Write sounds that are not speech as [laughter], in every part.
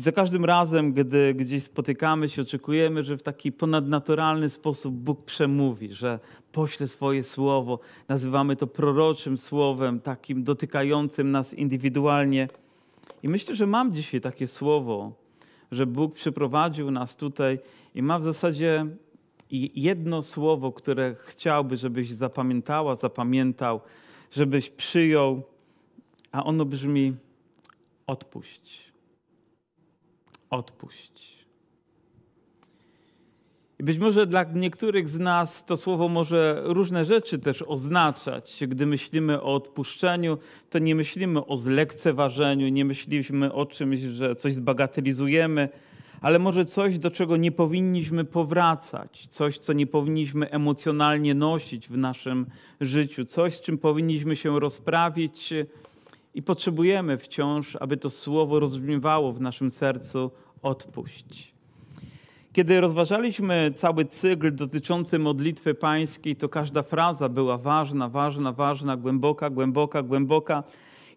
I za każdym razem, gdy gdzieś spotykamy się, oczekujemy, że w taki ponadnaturalny sposób Bóg przemówi, że pośle swoje słowo. Nazywamy to proroczym słowem, takim dotykającym nas indywidualnie. I myślę, że mam dzisiaj takie słowo, że Bóg przyprowadził nas tutaj i ma w zasadzie jedno słowo, które chciałby, żebyś zapamiętała, zapamiętał, żebyś przyjął, a ono brzmi: odpuść odpuść. I być może dla niektórych z nas to słowo może różne rzeczy też oznaczać. Gdy myślimy o odpuszczeniu, to nie myślimy o zlekceważeniu, nie myślimy o czymś, że coś zbagatelizujemy, ale może coś, do czego nie powinniśmy powracać, coś, co nie powinniśmy emocjonalnie nosić w naszym życiu, coś, z czym powinniśmy się rozprawić i potrzebujemy wciąż, aby to słowo rozbrzmiewało w naszym sercu: odpuść. Kiedy rozważaliśmy cały cykl dotyczący modlitwy pańskiej, to każda fraza była ważna, ważna, ważna, głęboka, głęboka, głęboka.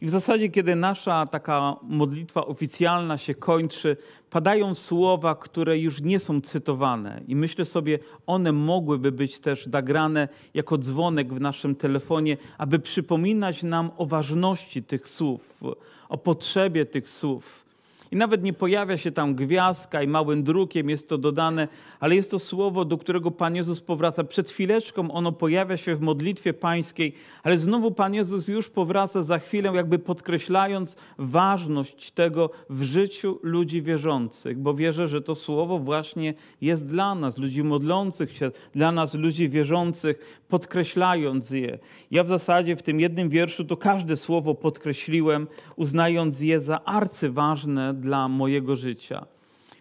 I w zasadzie, kiedy nasza taka modlitwa oficjalna się kończy, padają słowa, które już nie są cytowane. I myślę sobie, one mogłyby być też nagrane jako dzwonek w naszym telefonie, aby przypominać nam o ważności tych słów, o potrzebie tych słów. I nawet nie pojawia się tam gwiazdka i małym drukiem jest to dodane, ale jest to słowo, do którego Pan Jezus powraca. Przed chwileczką ono pojawia się w modlitwie pańskiej, ale znowu Pan Jezus już powraca za chwilę, jakby podkreślając ważność tego w życiu ludzi wierzących, bo wierzę, że to słowo właśnie jest dla nas, ludzi modlących się, dla nas, ludzi wierzących, podkreślając je. Ja w zasadzie w tym jednym wierszu to każde słowo podkreśliłem, uznając je za arcyważne dla mojego życia.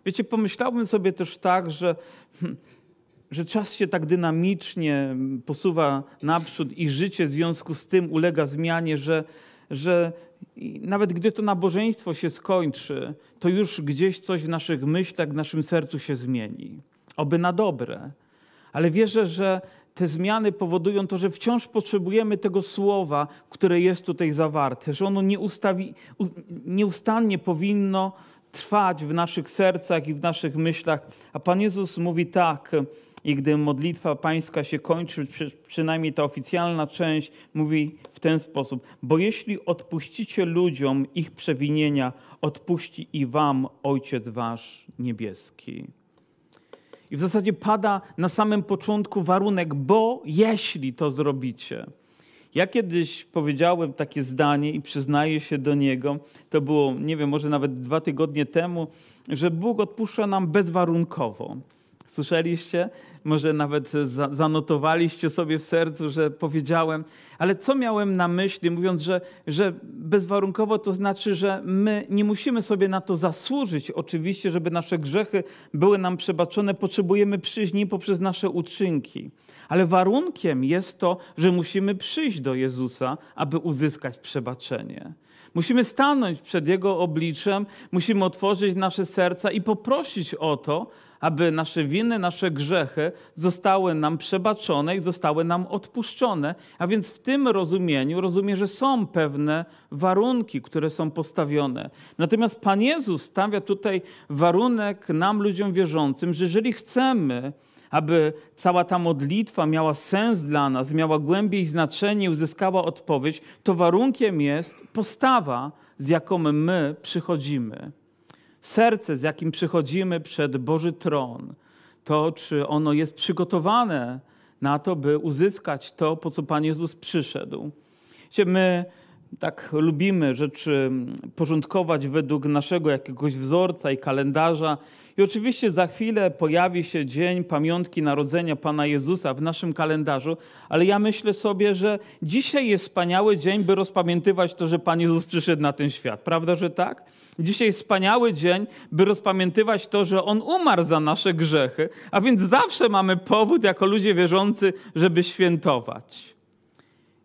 Wiecie, pomyślałbym sobie też tak, że, hmm, że czas się tak dynamicznie posuwa naprzód i życie w związku z tym ulega zmianie, że, że nawet gdy to nabożeństwo się skończy, to już gdzieś coś w naszych myślach, w naszym sercu się zmieni. Oby na dobre. Ale wierzę, że te zmiany powodują to, że wciąż potrzebujemy tego słowa, które jest tutaj zawarte, że ono nieustawi, nieustannie powinno trwać w naszych sercach i w naszych myślach. A Pan Jezus mówi tak, i gdy modlitwa pańska się kończy, przynajmniej ta oficjalna część, mówi w ten sposób: Bo jeśli odpuścicie ludziom ich przewinienia, odpuści i wam Ojciec Wasz niebieski. I w zasadzie pada na samym początku warunek, bo jeśli to zrobicie. Ja kiedyś powiedziałem takie zdanie i przyznaję się do niego, to było, nie wiem, może nawet dwa tygodnie temu, że Bóg odpuszcza nam bezwarunkowo. Słyszeliście? Może nawet zanotowaliście sobie w sercu, że powiedziałem, ale co miałem na myśli, mówiąc, że, że bezwarunkowo to znaczy, że my nie musimy sobie na to zasłużyć, oczywiście, żeby nasze grzechy były nam przebaczone, potrzebujemy przyjść nim poprzez nasze uczynki. Ale warunkiem jest to, że musimy przyjść do Jezusa, aby uzyskać przebaczenie. Musimy stanąć przed Jego obliczem, musimy otworzyć nasze serca i poprosić o to, aby nasze winy, nasze grzechy zostały nam przebaczone i zostały nam odpuszczone. A więc w tym rozumieniu rozumiem, że są pewne warunki, które są postawione. Natomiast Pan Jezus stawia tutaj warunek nam, ludziom wierzącym, że jeżeli chcemy, aby cała ta modlitwa miała sens dla nas, miała głębiej znaczenie, uzyskała odpowiedź, to warunkiem jest postawa, z jaką my przychodzimy. Serce, z jakim przychodzimy przed Boży tron, to czy ono jest przygotowane na to, by uzyskać to, po co Pan Jezus przyszedł. My tak lubimy rzeczy porządkować według naszego jakiegoś wzorca i kalendarza. I oczywiście za chwilę pojawi się dzień pamiątki narodzenia Pana Jezusa w naszym kalendarzu, ale ja myślę sobie, że dzisiaj jest wspaniały dzień, by rozpamiętywać to, że Pan Jezus przyszedł na ten świat. Prawda, że tak? Dzisiaj jest wspaniały dzień, by rozpamiętywać to, że On umarł za nasze grzechy, a więc zawsze mamy powód jako ludzie wierzący, żeby świętować.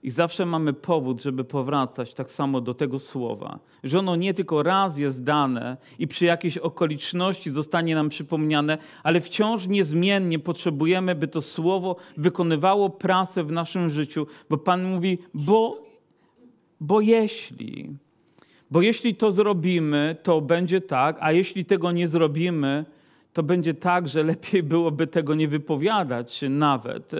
I zawsze mamy powód, żeby powracać tak samo do tego słowa, że ono nie tylko raz jest dane i przy jakiejś okoliczności zostanie nam przypomniane, ale wciąż niezmiennie potrzebujemy, by to słowo wykonywało pracę w naszym życiu, bo Pan mówi, bo, bo jeśli. Bo jeśli to zrobimy, to będzie tak, a jeśli tego nie zrobimy, to będzie tak, że lepiej byłoby tego nie wypowiadać nawet.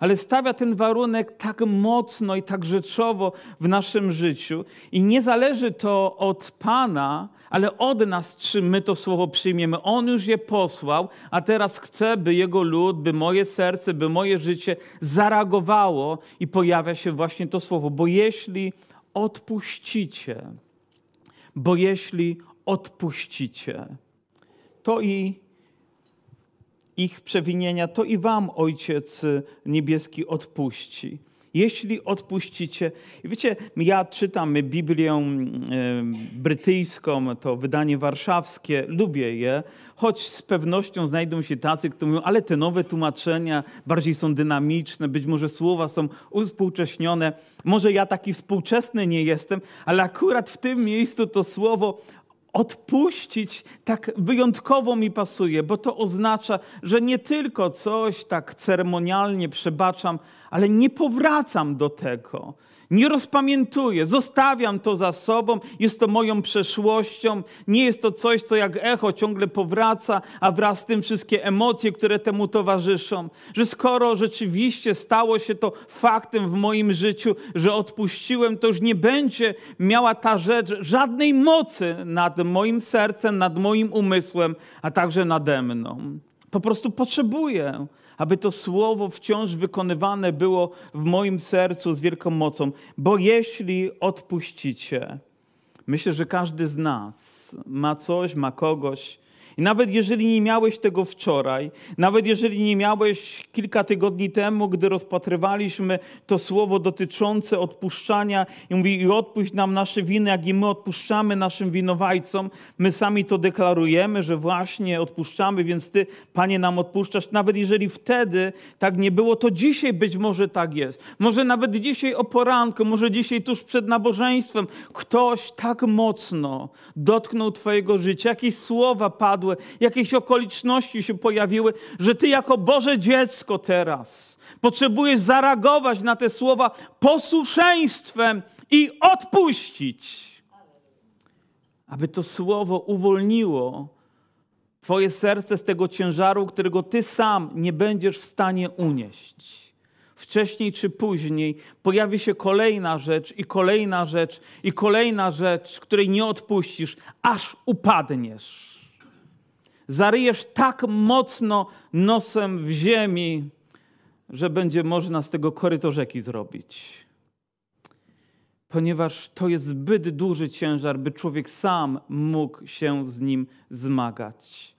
Ale stawia ten warunek tak mocno i tak rzeczowo w naszym życiu. I nie zależy to od Pana, ale od nas, czy my to słowo przyjmiemy. On już je posłał, a teraz chce, by Jego lud, by moje serce, by moje życie zareagowało i pojawia się właśnie to słowo. Bo jeśli odpuścicie, bo jeśli odpuścicie, to i ich przewinienia, to i wam Ojciec Niebieski odpuści. Jeśli odpuścicie. Wiecie, ja czytam Biblię brytyjską, to wydanie warszawskie, lubię je, choć z pewnością znajdą się tacy, którzy mówią, ale te nowe tłumaczenia bardziej są dynamiczne, być może słowa są uspółcześnione. Może ja taki współczesny nie jestem, ale akurat w tym miejscu to słowo odpuścić tak wyjątkowo mi pasuje, bo to oznacza, że nie tylko coś tak ceremonialnie przebaczam, ale nie powracam do tego. Nie rozpamiętuję, zostawiam to za sobą, jest to moją przeszłością, nie jest to coś, co jak echo ciągle powraca, a wraz z tym wszystkie emocje, które temu towarzyszą. Że skoro rzeczywiście stało się to faktem w moim życiu, że odpuściłem, to już nie będzie miała ta rzecz żadnej mocy nad moim sercem, nad moim umysłem, a także nade mną. Po prostu potrzebuję aby to słowo wciąż wykonywane było w moim sercu z wielką mocą. Bo jeśli odpuścicie, myślę, że każdy z nas ma coś, ma kogoś, i nawet jeżeli nie miałeś tego wczoraj, nawet jeżeli nie miałeś kilka tygodni temu, gdy rozpatrywaliśmy to słowo dotyczące odpuszczania i mówi i odpuść nam nasze winy, jak i my odpuszczamy naszym winowajcom, my sami to deklarujemy, że właśnie odpuszczamy, więc Ty, Panie, nam odpuszczasz. Nawet jeżeli wtedy tak nie było, to dzisiaj być może tak jest. Może nawet dzisiaj o poranku, może dzisiaj tuż przed nabożeństwem ktoś tak mocno dotknął Twojego życia, jakieś słowa padły, padły, jakieś okoliczności się pojawiły, że ty jako Boże dziecko teraz potrzebujesz zareagować na te słowa posłuszeństwem i odpuścić. Aby to słowo uwolniło Twoje serce z tego ciężaru, którego Ty sam nie będziesz w stanie unieść. Wcześniej czy później pojawi się kolejna rzecz, i kolejna rzecz, i kolejna rzecz, której nie odpuścisz, aż upadniesz zaryjesz tak mocno nosem w ziemi, że będzie można z tego koryto rzeki zrobić. Ponieważ to jest zbyt duży ciężar, by człowiek sam mógł się z nim zmagać.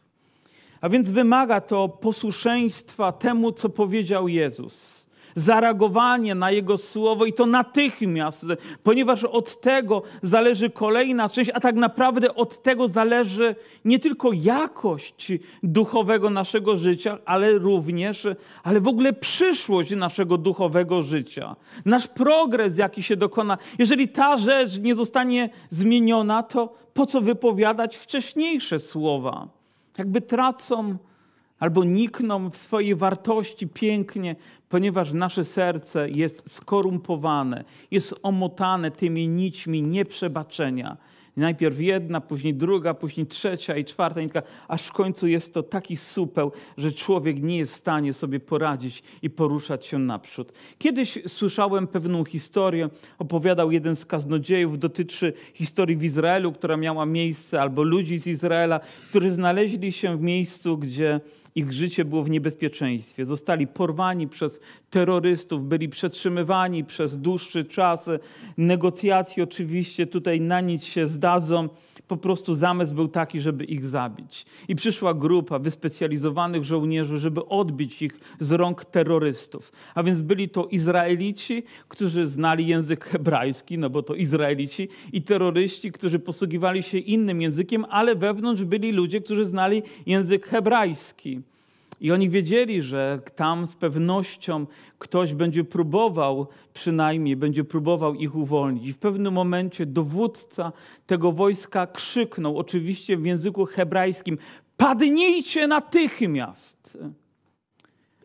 A więc wymaga to posłuszeństwa temu, co powiedział Jezus zareagowanie na Jego słowo i to natychmiast, ponieważ od tego zależy kolejna część, a tak naprawdę od tego zależy nie tylko jakość duchowego naszego życia, ale również, ale w ogóle przyszłość naszego duchowego życia. Nasz progres, jaki się dokona. Jeżeli ta rzecz nie zostanie zmieniona, to po co wypowiadać wcześniejsze słowa? Jakby tracą albo nikną w swojej wartości pięknie, ponieważ nasze serce jest skorumpowane, jest omotane tymi nićmi nieprzebaczenia. Najpierw jedna, później druga, później trzecia i czwarta nitka, aż w końcu jest to taki supeł, że człowiek nie jest w stanie sobie poradzić i poruszać się naprzód. Kiedyś słyszałem pewną historię, opowiadał jeden z kaznodziejów, dotyczy historii w Izraelu, która miała miejsce, albo ludzi z Izraela, którzy znaleźli się w miejscu, gdzie ich życie było w niebezpieczeństwie. Zostali porwani przez terrorystów, byli przetrzymywani przez dłuższy czas. Negocjacje oczywiście tutaj na nic się zdadzą. Po prostu zamysł był taki, żeby ich zabić. I przyszła grupa wyspecjalizowanych żołnierzy, żeby odbić ich z rąk terrorystów. A więc byli to Izraelici, którzy znali język hebrajski, no bo to Izraelici, i terroryści, którzy posługiwali się innym językiem, ale wewnątrz byli ludzie, którzy znali język hebrajski. I oni wiedzieli, że tam z pewnością ktoś będzie próbował, przynajmniej będzie próbował ich uwolnić. I w pewnym momencie dowódca tego wojska krzyknął, oczywiście w języku hebrajskim: Padnijcie natychmiast!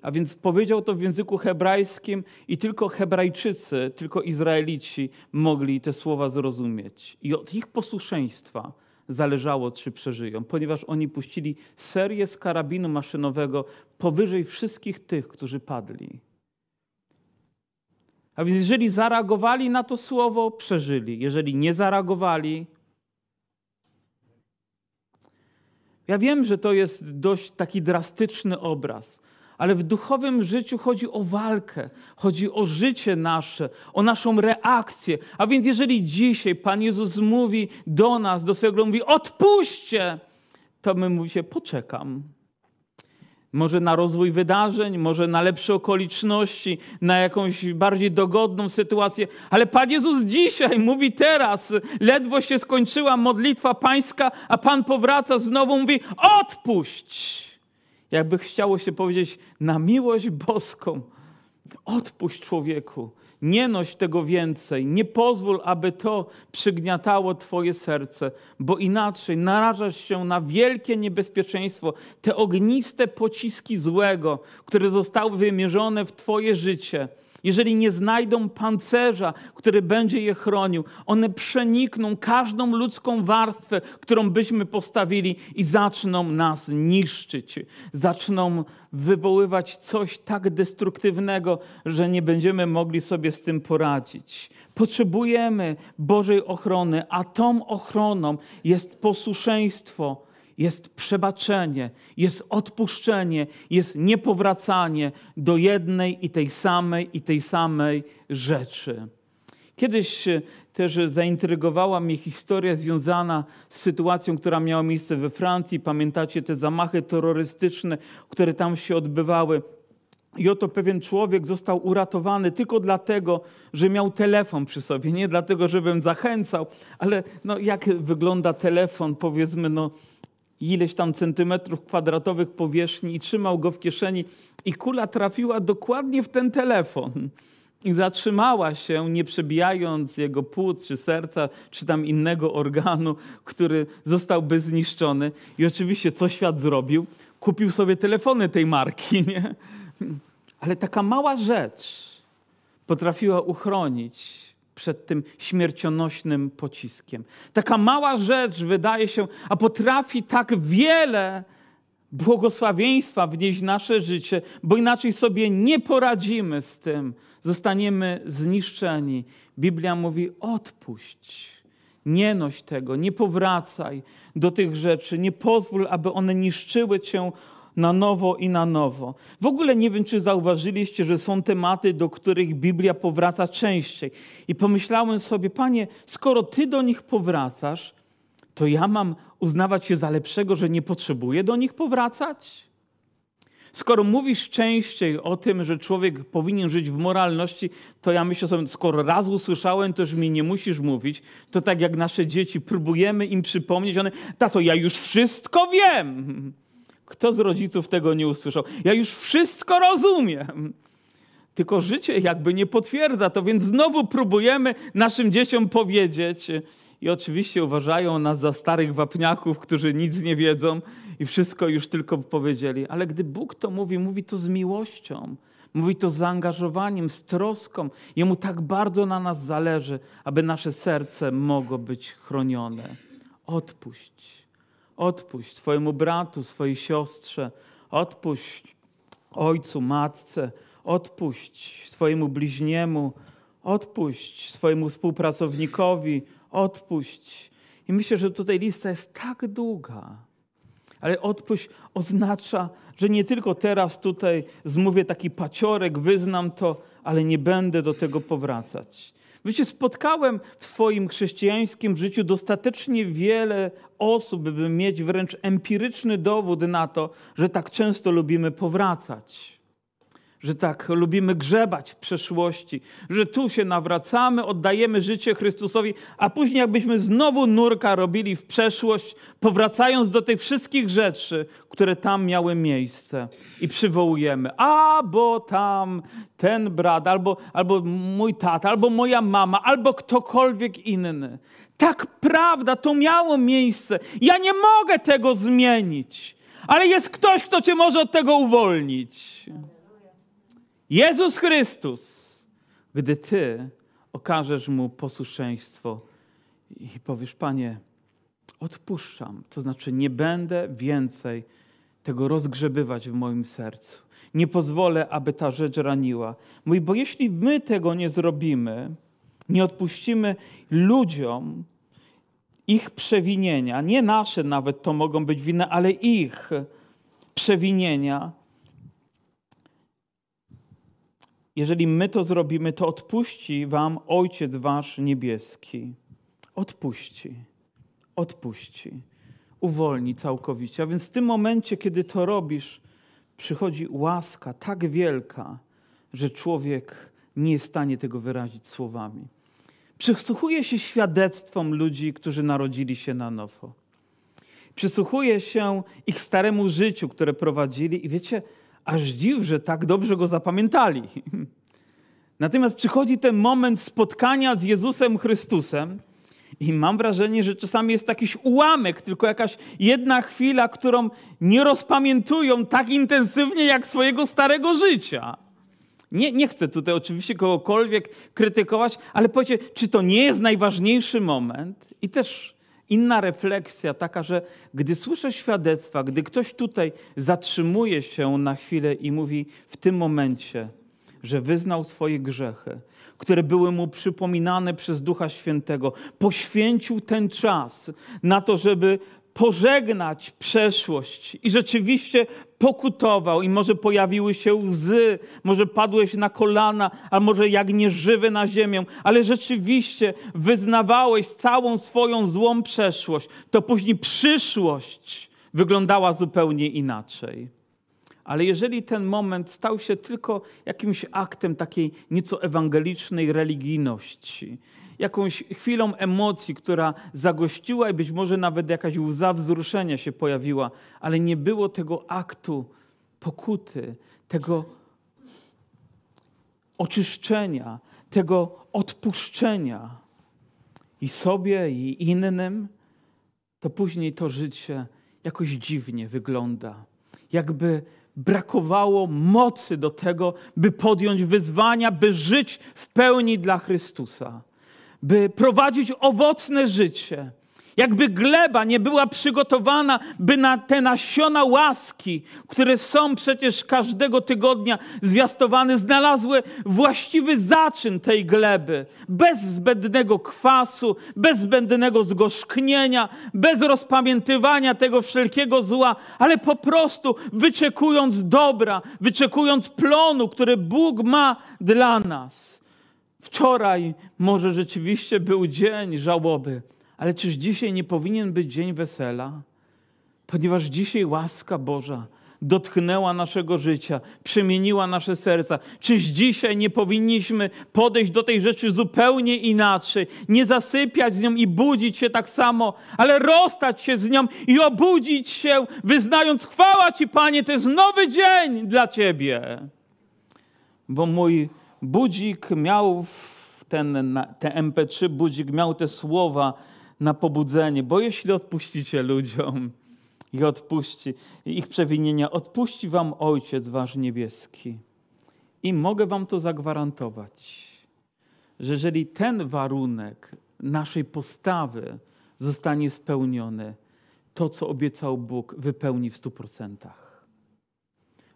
A więc powiedział to w języku hebrajskim i tylko Hebrajczycy, tylko Izraelici mogli te słowa zrozumieć. I od ich posłuszeństwa zależało, czy przeżyją, ponieważ oni puścili serię z karabinu maszynowego powyżej wszystkich tych, którzy padli. A więc jeżeli zareagowali na to słowo, przeżyli. Jeżeli nie zareagowali, ja wiem, że to jest dość taki drastyczny obraz, ale w duchowym życiu chodzi o walkę, chodzi o życie nasze, o naszą reakcję. A więc jeżeli dzisiaj Pan Jezus mówi do nas, do swojego mówi, odpuśćcie, to my mówimy, poczekam. Może na rozwój wydarzeń, może na lepsze okoliczności, na jakąś bardziej dogodną sytuację. Ale Pan Jezus dzisiaj mówi teraz, ledwo się skończyła modlitwa pańska, a Pan powraca znowu, mówi: odpuść. Jakby chciało się powiedzieć, na miłość boską, odpuść człowieku. Nie noś tego więcej. Nie pozwól, aby to przygniatało Twoje serce, bo inaczej narażasz się na wielkie niebezpieczeństwo. Te ogniste pociski złego, które zostały wymierzone w Twoje życie jeżeli nie znajdą pancerza, który będzie je chronił, one przenikną każdą ludzką warstwę, którą byśmy postawili i zaczną nas niszczyć. Zaczną wywoływać coś tak destruktywnego, że nie będziemy mogli sobie z tym poradzić. Potrzebujemy Bożej ochrony, a tą ochroną jest posłuszeństwo jest przebaczenie, jest odpuszczenie, jest niepowracanie do jednej i tej samej i tej samej rzeczy. Kiedyś e, też zaintrygowała mnie historia związana z sytuacją, która miała miejsce we Francji. Pamiętacie te zamachy terrorystyczne, które tam się odbywały. I oto pewien człowiek został uratowany tylko dlatego, że miał telefon przy sobie. Nie dlatego, żebym zachęcał, ale no, jak wygląda telefon, powiedzmy, no, ileś tam centymetrów kwadratowych powierzchni i trzymał go w kieszeni i kula trafiła dokładnie w ten telefon. I zatrzymała się, nie przebijając jego płuc, czy serca, czy tam innego organu, który zostałby zniszczony. I oczywiście, co świat zrobił? Kupił sobie telefony tej marki, nie? Ale taka mała rzecz potrafiła uchronić przed tym śmiercionośnym pociskiem. Taka mała rzecz wydaje się, a potrafi tak wiele błogosławieństwa wnieść w nasze życie, bo inaczej sobie nie poradzimy z tym. Zostaniemy zniszczeni. Biblia mówi: odpuść. Nie noś tego, nie powracaj do tych rzeczy, nie pozwól, aby one niszczyły cię na nowo i na nowo. W ogóle nie wiem, czy zauważyliście, że są tematy, do których Biblia powraca częściej. I pomyślałem sobie, panie, skoro ty do nich powracasz, to ja mam uznawać się za lepszego, że nie potrzebuję do nich powracać? Skoro mówisz częściej o tym, że człowiek powinien żyć w moralności, to ja myślę sobie, skoro raz usłyszałem, to już mi nie musisz mówić. To tak jak nasze dzieci, próbujemy im przypomnieć, one, tato, ja już wszystko wiem. Kto z rodziców tego nie usłyszał? Ja już wszystko rozumiem. Tylko życie jakby nie potwierdza to, więc znowu próbujemy naszym dzieciom powiedzieć. I oczywiście uważają nas za starych wapniaków, którzy nic nie wiedzą i wszystko już tylko powiedzieli. Ale gdy Bóg to mówi, mówi to z miłością. Mówi to z zaangażowaniem, z troską. Jemu tak bardzo na nas zależy, aby nasze serce mogło być chronione. Odpuść. Odpuść swojemu bratu, swojej siostrze, odpuść ojcu, matce, odpuść swojemu bliźniemu, odpuść swojemu współpracownikowi, odpuść. I myślę, że tutaj lista jest tak długa. Ale odpuść oznacza, że nie tylko teraz tutaj zmówię taki paciorek, wyznam to, ale nie będę do tego powracać. Wiecie, spotkałem w swoim chrześcijańskim życiu dostatecznie wiele osób, by mieć wręcz empiryczny dowód na to, że tak często lubimy powracać że tak lubimy grzebać w przeszłości, że tu się nawracamy, oddajemy życie Chrystusowi, a później jakbyśmy znowu nurka robili w przeszłość, powracając do tych wszystkich rzeczy, które tam miały miejsce i przywołujemy. A, bo tam ten brat, albo, albo mój tata, albo moja mama, albo ktokolwiek inny. Tak, prawda, to miało miejsce. Ja nie mogę tego zmienić, ale jest ktoś, kto cię może od tego uwolnić. Jezus Chrystus, gdy ty okażesz mu posłuszeństwo i powiesz, Panie, odpuszczam, to znaczy nie będę więcej tego rozgrzebywać w moim sercu. Nie pozwolę, aby ta rzecz raniła. Mój, bo jeśli my tego nie zrobimy, nie odpuścimy ludziom ich przewinienia, nie nasze nawet to mogą być winy, ale ich przewinienia, jeżeli my to zrobimy, to odpuści wam Ojciec Wasz Niebieski. Odpuści. Odpuści. Uwolni całkowicie. A więc w tym momencie, kiedy to robisz, przychodzi łaska tak wielka, że człowiek nie jest w stanie tego wyrazić słowami. Przysłuchuje się świadectwom ludzi, którzy narodzili się na nowo. Przysłuchuje się ich staremu życiu, które prowadzili, i wiecie, aż dziw, że tak dobrze go zapamiętali. Natomiast przychodzi ten moment spotkania z Jezusem Chrystusem, i mam wrażenie, że czasami jest jakiś ułamek, tylko jakaś jedna chwila, którą nie rozpamiętują tak intensywnie jak swojego starego życia. Nie, nie chcę tutaj oczywiście kogokolwiek krytykować, ale powiedzcie, czy to nie jest najważniejszy moment? I też inna refleksja taka, że gdy słyszę świadectwa, gdy ktoś tutaj zatrzymuje się na chwilę i mówi w tym momencie, że wyznał swoje grzechy, które były mu przypominane przez Ducha Świętego, poświęcił ten czas na to, żeby pożegnać przeszłość. I rzeczywiście pokutował i może pojawiły się łzy, może padłeś na kolana, a może jak nieżywy na ziemię, ale rzeczywiście wyznawałeś całą swoją złą przeszłość, to później przyszłość wyglądała zupełnie inaczej. Ale jeżeli ten moment stał się tylko jakimś aktem takiej nieco ewangelicznej religijności, jakąś chwilą emocji, która zagościła i być może nawet jakaś łza wzruszenia się pojawiła, ale nie było tego aktu pokuty, tego oczyszczenia, tego odpuszczenia i sobie, i innym, to później to życie jakoś dziwnie wygląda. Jakby brakowało mocy do tego, by podjąć wyzwania, by żyć w pełni dla Chrystusa by prowadzić owocne życie. Jakby gleba nie była przygotowana, by na te nasiona łaski, które są przecież każdego tygodnia zwiastowane, znalazły właściwy zaczyn tej gleby. Bez zbędnego kwasu, bez zbędnego zgorzknienia, bez rozpamiętywania tego wszelkiego zła, ale po prostu wyczekując dobra, wyczekując plonu, który Bóg ma dla nas. Wczoraj może rzeczywiście był dzień żałoby, ale czyż dzisiaj nie powinien być dzień wesela? Ponieważ dzisiaj łaska Boża dotknęła naszego życia, przemieniła nasze serca. Czyż dzisiaj nie powinniśmy podejść do tej rzeczy zupełnie inaczej, nie zasypiać z nią i budzić się tak samo, ale rozstać się z nią i obudzić się, wyznając chwała Ci, Panie, to jest nowy dzień dla Ciebie. Bo mój budzik miał ten, te MP3 budzik miał te słowa na pobudzenie, bo jeśli odpuścicie ludziom i odpuści ich przewinienia, odpuści wam Ojciec wasz niebieski. I mogę wam to zagwarantować, że jeżeli ten warunek naszej postawy zostanie spełniony, to, co obiecał Bóg, wypełni w stu procentach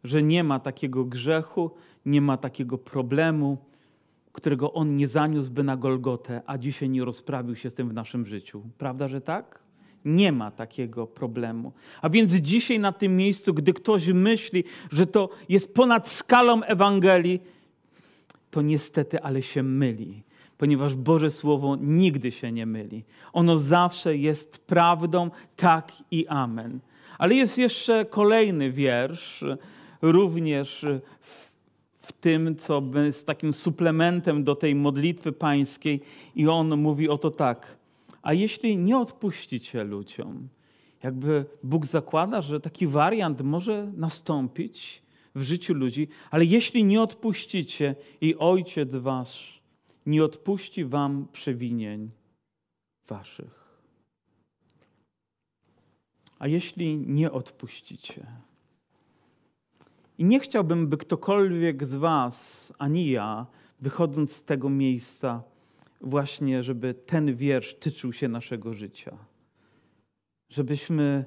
że nie ma takiego grzechu, nie ma takiego problemu, którego On nie zaniósłby na Golgotę, a dzisiaj nie rozprawił się z tym w naszym życiu. Prawda, że tak? Nie ma takiego problemu. A więc dzisiaj na tym miejscu, gdy ktoś myśli, że to jest ponad skalą Ewangelii, to niestety, ale się myli, ponieważ Boże Słowo nigdy się nie myli. Ono zawsze jest prawdą, tak i amen. Ale jest jeszcze kolejny wiersz, również w, w tym, co z takim suplementem do tej modlitwy pańskiej, i on mówi o to tak. A jeśli nie odpuścicie ludziom, jakby Bóg zakłada, że taki wariant może nastąpić w życiu ludzi, ale jeśli nie odpuścicie i Ojciec Wasz nie odpuści Wam przewinień Waszych. A jeśli nie odpuścicie, I nie chciałbym, by ktokolwiek z Was, ani ja, wychodząc z tego miejsca, właśnie, żeby ten wiersz tyczył się naszego życia. Żebyśmy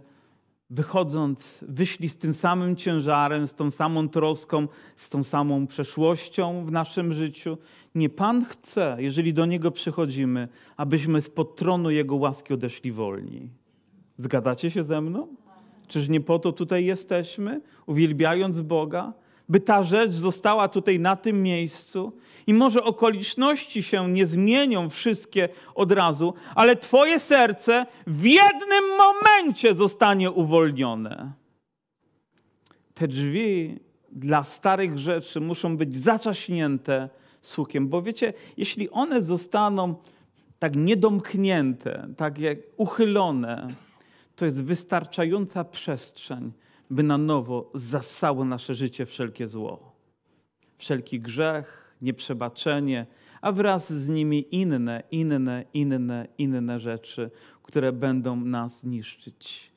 wychodząc, wyszli z tym samym ciężarem, z tą samą troską, z tą samą przeszłością w naszym życiu. Nie Pan chce, jeżeli do Niego przychodzimy, abyśmy spod tronu Jego łaski odeszli wolni. Zgadzacie się ze mną? Czyż nie po to tutaj jesteśmy, uwielbiając Boga? By ta rzecz została tutaj na tym miejscu i może okoliczności się nie zmienią wszystkie od razu, ale Twoje serce w jednym momencie zostanie uwolnione. Te drzwi dla starych rzeczy muszą być zaczaśnięte sukiem, bo wiecie, jeśli one zostaną tak niedomknięte, tak jak uchylone, to jest wystarczająca przestrzeń, by na nowo zasało nasze życie wszelkie zło. Wszelki grzech, nieprzebaczenie, a wraz z nimi inne, inne, inne, inne rzeczy, które będą nas niszczyć.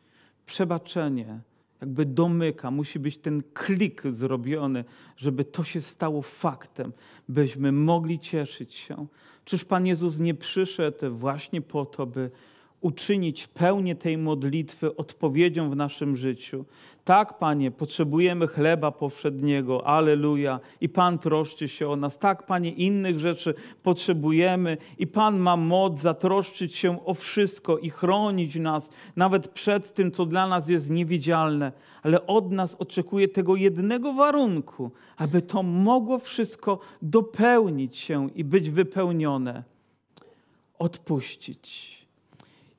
Przebaczenie jakby domyka, musi być ten klik zrobiony, żeby to się stało faktem, byśmy mogli cieszyć się. Czyż Pan Jezus nie przyszedł właśnie po to, by uczynić pełnię tej modlitwy odpowiedzią w naszym życiu. Tak, Panie, potrzebujemy chleba powszedniego, aleluja, i Pan troszczy się o nas. Tak, Panie, innych rzeczy potrzebujemy i Pan ma moc zatroszczyć się o wszystko i chronić nas, nawet przed tym, co dla nas jest niewidzialne, ale od nas oczekuje tego jednego warunku, aby to mogło wszystko dopełnić się i być wypełnione. Odpuścić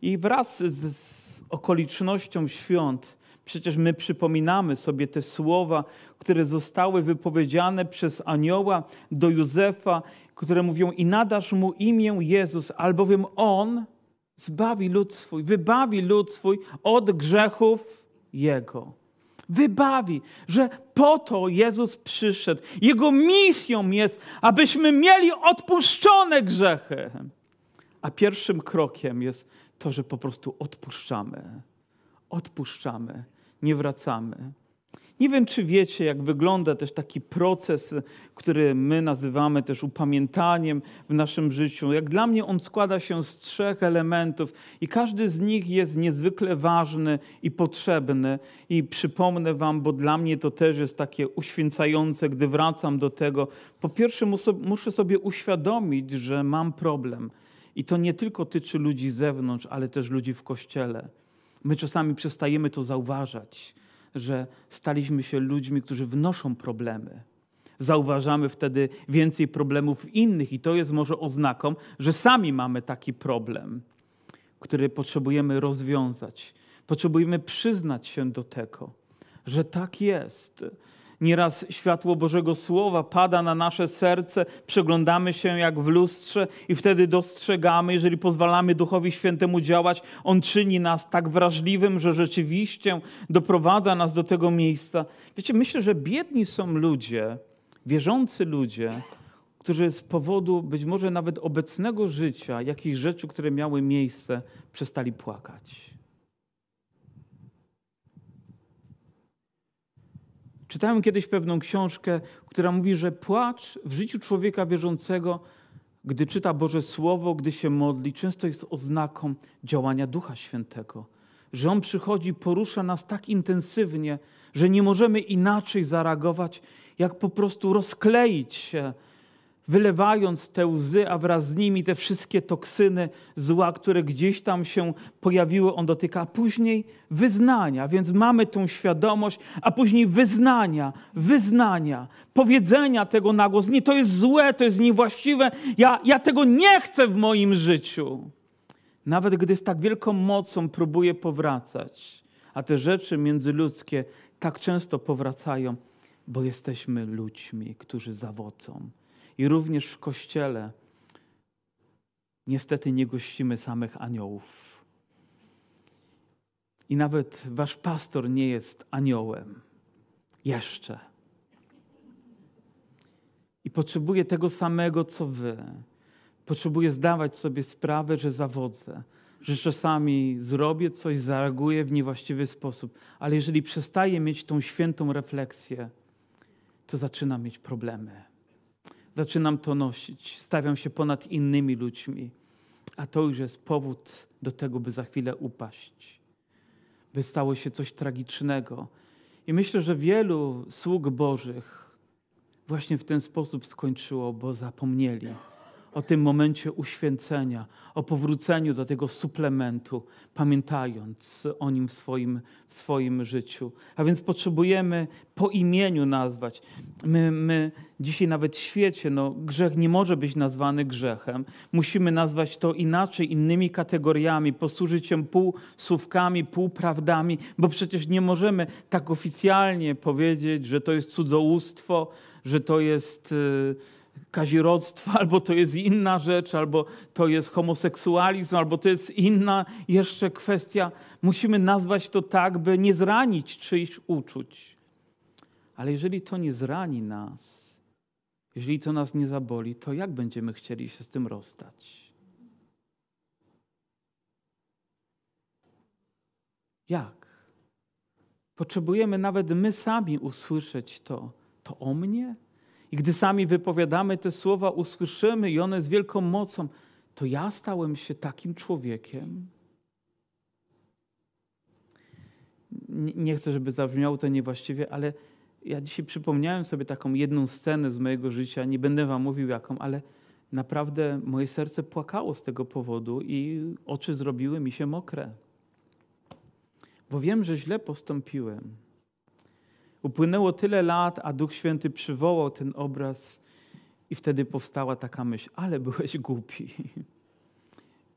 i wraz z, z okolicznością świąt, przecież my przypominamy sobie te słowa, które zostały wypowiedziane przez anioła do Józefa, które mówią: I nadasz mu imię Jezus, albowiem on zbawi lud swój, wybawi lud swój od grzechów jego. Wybawi, że po to Jezus przyszedł. Jego misją jest, abyśmy mieli odpuszczone grzechy. A pierwszym krokiem jest to, że po prostu odpuszczamy. Odpuszczamy, nie wracamy. Nie wiem, czy wiecie, jak wygląda też taki proces, który my nazywamy też upamiętaniem w naszym życiu. Jak dla mnie on składa się z trzech elementów i każdy z nich jest niezwykle ważny i potrzebny. I przypomnę Wam, bo dla mnie to też jest takie uświęcające, gdy wracam do tego. Po pierwsze, muszę sobie uświadomić, że mam problem i to nie tylko tyczy ludzi z zewnątrz, ale też ludzi w kościele. My czasami przestajemy to zauważać, że staliśmy się ludźmi, którzy wnoszą problemy. Zauważamy wtedy więcej problemów innych, i to jest może oznaką, że sami mamy taki problem, który potrzebujemy rozwiązać. Potrzebujemy przyznać się do tego, że tak jest Nieraz światło Bożego Słowa pada na nasze serce, przeglądamy się jak w lustrze i wtedy dostrzegamy, jeżeli pozwalamy Duchowi Świętemu działać, On czyni nas tak wrażliwym, że rzeczywiście doprowadza nas do tego miejsca. Wiecie, myślę, że biedni są ludzie, wierzący ludzie, którzy z powodu być może nawet obecnego życia, jakichś rzeczy, które miały miejsce, przestali płakać. Czytałem kiedyś pewną książkę, która mówi, że płacz w życiu człowieka wierzącego, gdy czyta Boże Słowo, gdy się modli, często jest oznaką działania Ducha Świętego. Że On przychodzi, porusza nas tak intensywnie, że nie możemy inaczej zareagować, jak po prostu rozkleić się wylewając te łzy, a wraz z nimi te wszystkie toksyny zła, które gdzieś tam się pojawiły, on dotyka, a później wyznania. Więc mamy tą świadomość, a później wyznania, wyznania, powiedzenia tego na głos. Nie, to jest złe, to jest niewłaściwe, ja, ja tego nie chcę w moim życiu. Nawet gdy z tak wielką mocą próbuję powracać, a te rzeczy międzyludzkie tak często powracają, bo jesteśmy ludźmi, którzy zawodzą i również w kościele niestety nie gościmy samych aniołów. I nawet wasz pastor nie jest aniołem. Jeszcze. I potrzebuje tego samego, co wy. Potrzebuję zdawać sobie sprawę, że zawodzę, że czasami zrobię coś, zareaguję w niewłaściwy sposób, ale jeżeli przestaję mieć tą świętą refleksję, to zaczynam mieć problemy. Zaczynam to nosić, stawiam się ponad innymi ludźmi, a to już jest powód do tego, by za chwilę upaść, by stało się coś tragicznego. I myślę, że wielu sług Bożych właśnie w ten sposób skończyło, bo zapomnieli o tym momencie uświęcenia, o powróceniu do tego suplementu, pamiętając o nim w swoim, w swoim życiu. A więc potrzebujemy po imieniu nazwać. My, my dzisiaj nawet w świecie, no, grzech nie może być nazwany grzechem. Musimy nazwać to inaczej, innymi kategoriami, posłużyć się półsłówkami, półprawdami, bo przecież nie możemy tak oficjalnie powiedzieć, że to jest cudzołóstwo, że to jest... Yy, kazirodztwa, [laughs] albo to jest inna rzecz, albo to jest homoseksualizm, albo to jest inna jeszcze kwestia. Musimy nazwać to tak, by nie zranić czyichś uczuć. Ale jeżeli to nie zrani nas, jeżeli to nas nie zaboli, to jak będziemy chcieli się z tym rozstać? Jak? Potrzebujemy nawet my sami usłyszeć to. To o mnie? I gdy sami wypowiadamy te słowa, usłyszymy i one z wielką mocą, to ja stałem się takim człowiekiem. Nie chcę, żeby zabrzmiało to niewłaściwie, ale ja dzisiaj przypomniałem sobie taką jedną scenę z mojego życia. Nie będę wam mówił jaką, ale naprawdę moje serce płakało z tego powodu i oczy zrobiły mi się mokre. Bo wiem, że źle postąpiłem. Upłynęło tyle lat, a Duch Święty przywołał ten obraz i wtedy powstała taka myśl, ale byłeś głupi.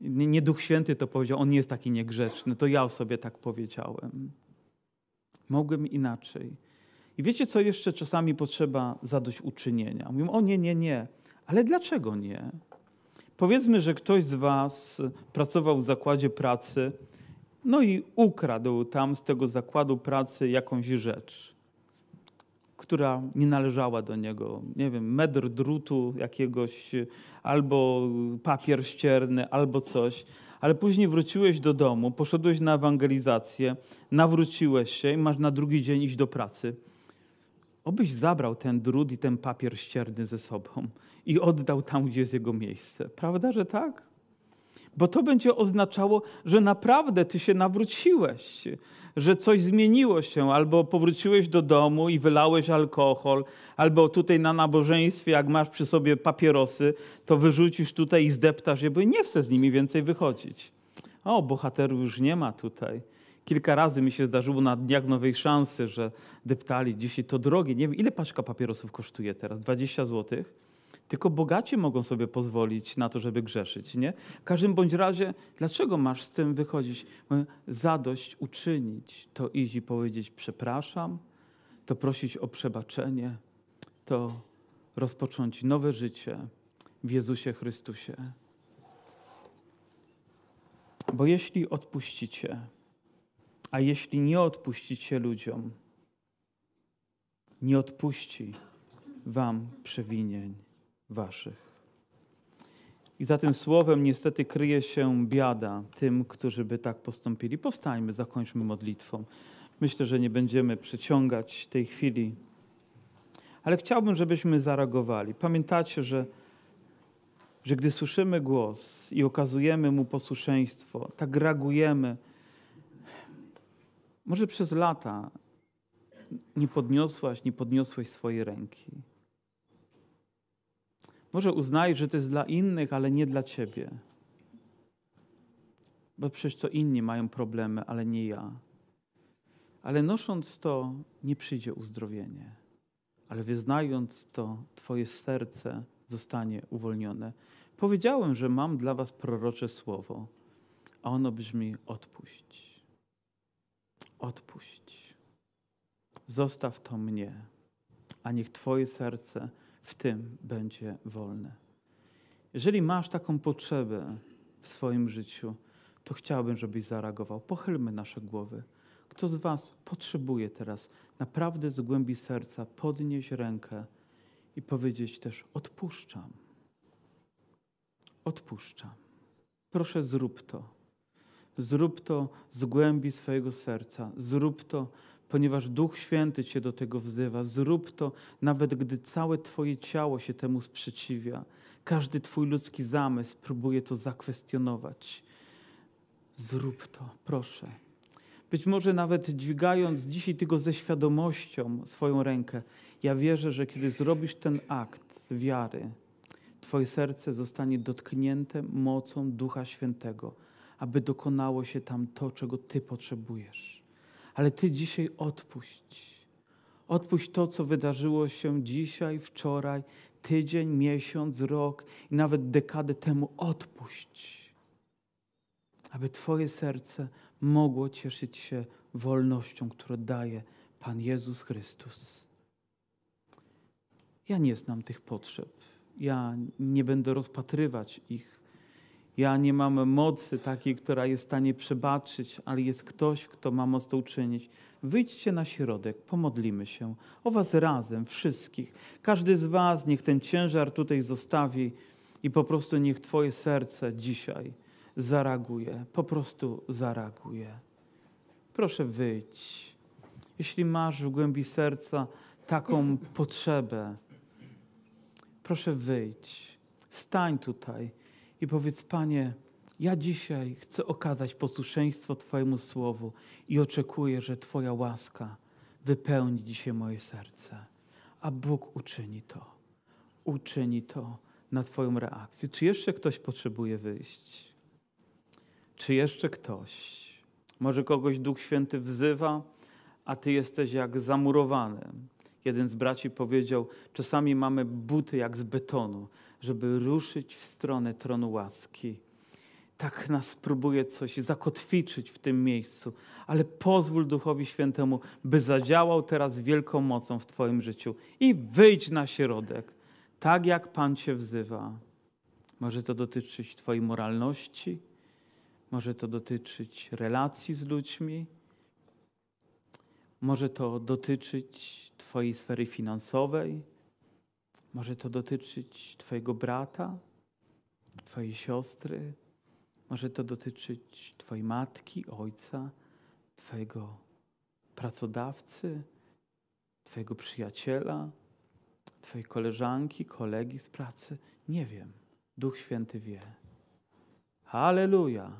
Nie Duch Święty to powiedział, on nie jest taki niegrzeczny, to ja o sobie tak powiedziałem. Mogłem inaczej. I wiecie, co jeszcze czasami potrzeba zadośćuczynienia? Mówimy, o nie, nie, nie. Ale dlaczego nie? Powiedzmy, że ktoś z Was pracował w zakładzie pracy, no i ukradł tam z tego zakładu pracy jakąś rzecz która nie należała do niego. Nie wiem, metr drutu jakiegoś, albo papier ścierny, albo coś. Ale później wróciłeś do domu, poszedłeś na ewangelizację, nawróciłeś się i masz na drugi dzień iść do pracy. Obyś zabrał ten drut i ten papier ścierny ze sobą i oddał tam, gdzie jest jego miejsce. Prawda, że tak? Bo to będzie oznaczało, że naprawdę ty się nawróciłeś, że coś zmieniło się, albo powróciłeś do domu i wylałeś alkohol, albo tutaj na nabożeństwie, jak masz przy sobie papierosy, to wyrzucisz tutaj i zdeptasz je, bo nie chcę z nimi więcej wychodzić. O, bohaterów już nie ma tutaj. Kilka razy mi się zdarzyło na Dniach Nowej Szansy, że deptali dzisiaj to drogie. Nie wiem, ile paczka papierosów kosztuje teraz? 20 złotych? Tylko bogaci mogą sobie pozwolić na to, żeby grzeszyć. Nie? W każdym bądź razie, dlaczego masz z tym wychodzić? Zadość uczynić, to iść i powiedzieć przepraszam, to prosić o przebaczenie, to rozpocząć nowe życie w Jezusie Chrystusie. Bo jeśli odpuścicie, a jeśli nie odpuścicie ludziom, nie odpuści wam przewinień waszych. I za tym słowem niestety kryje się biada tym, którzy by tak postąpili. Powstańmy, zakończmy modlitwą. Myślę, że nie będziemy przeciągać tej chwili, ale chciałbym, żebyśmy zareagowali. Pamiętacie, że, że gdy słyszymy głos i okazujemy mu posłuszeństwo, tak reagujemy. Może przez lata nie podniosłaś, nie podniosłeś swojej ręki. Może uznajesz, że to jest dla innych, ale nie dla ciebie. Bo przecież to inni mają problemy, ale nie ja. Ale nosząc to, nie przyjdzie uzdrowienie. Ale wyznając to, Twoje serce zostanie uwolnione. Powiedziałem, że mam dla Was prorocze słowo, a ono brzmi: odpuść. Odpuść. Zostaw to mnie, a niech Twoje serce w tym będzie wolne. Jeżeli masz taką potrzebę w swoim życiu, to chciałbym, żebyś zareagował. Pochylmy nasze głowy. Kto z Was potrzebuje teraz naprawdę z głębi serca podnieść rękę i powiedzieć też: Odpuszczam. Odpuszczam. Proszę, zrób to. Zrób to z głębi swojego serca. Zrób to, ponieważ Duch Święty Cię do tego wzywa. Zrób to, nawet gdy całe Twoje ciało się temu sprzeciwia. Każdy Twój ludzki zamysł próbuje to zakwestionować. Zrób to, proszę. Być może nawet dźwigając dzisiaj tylko ze świadomością swoją rękę, ja wierzę, że kiedy zrobisz ten akt wiary, Twoje serce zostanie dotknięte mocą Ducha Świętego, aby dokonało się tam to, czego Ty potrzebujesz. Ale Ty dzisiaj odpuść. Odpuść to, co wydarzyło się dzisiaj, wczoraj, tydzień, miesiąc, rok i nawet dekadę temu. Odpuść. Aby Twoje serce mogło cieszyć się wolnością, którą daje Pan Jezus Chrystus. Ja nie znam tych potrzeb. Ja nie będę rozpatrywać ich. Ja nie mam mocy takiej, która jest w stanie przebaczyć, ale jest ktoś, kto ma moc to uczynić. Wyjdźcie na środek, pomodlimy się o Was razem, wszystkich. Każdy z Was niech ten ciężar tutaj zostawi i po prostu niech Twoje serce dzisiaj zareaguje, po prostu zareaguje. Proszę wyjdź. Jeśli masz w głębi serca taką potrzebę, proszę wyjdź. Stań tutaj i powiedz, Panie, ja dzisiaj chcę okazać posłuszeństwo Twojemu słowu i oczekuję, że Twoja łaska wypełni dzisiaj moje serce. A Bóg uczyni to. Uczyni to na Twoją reakcję. Czy jeszcze ktoś potrzebuje wyjść? Czy jeszcze ktoś? Może kogoś Duch Święty wzywa, a Ty jesteś jak zamurowany. Jeden z braci powiedział: Czasami mamy buty jak z betonu, żeby ruszyć w stronę tronu łaski. Tak nas próbuje coś zakotwiczyć w tym miejscu, ale pozwól Duchowi Świętemu, by zadziałał teraz wielką mocą w Twoim życiu i wyjdź na środek, tak jak Pan Cię wzywa. Może to dotyczyć Twojej moralności, może to dotyczyć relacji z ludźmi, może to dotyczyć Twojej sfery finansowej, może to dotyczyć Twojego brata, Twojej siostry, może to dotyczyć Twojej matki, ojca, Twojego pracodawcy, Twojego przyjaciela, Twojej koleżanki, kolegi z pracy. Nie wiem. Duch Święty wie. Halleluja.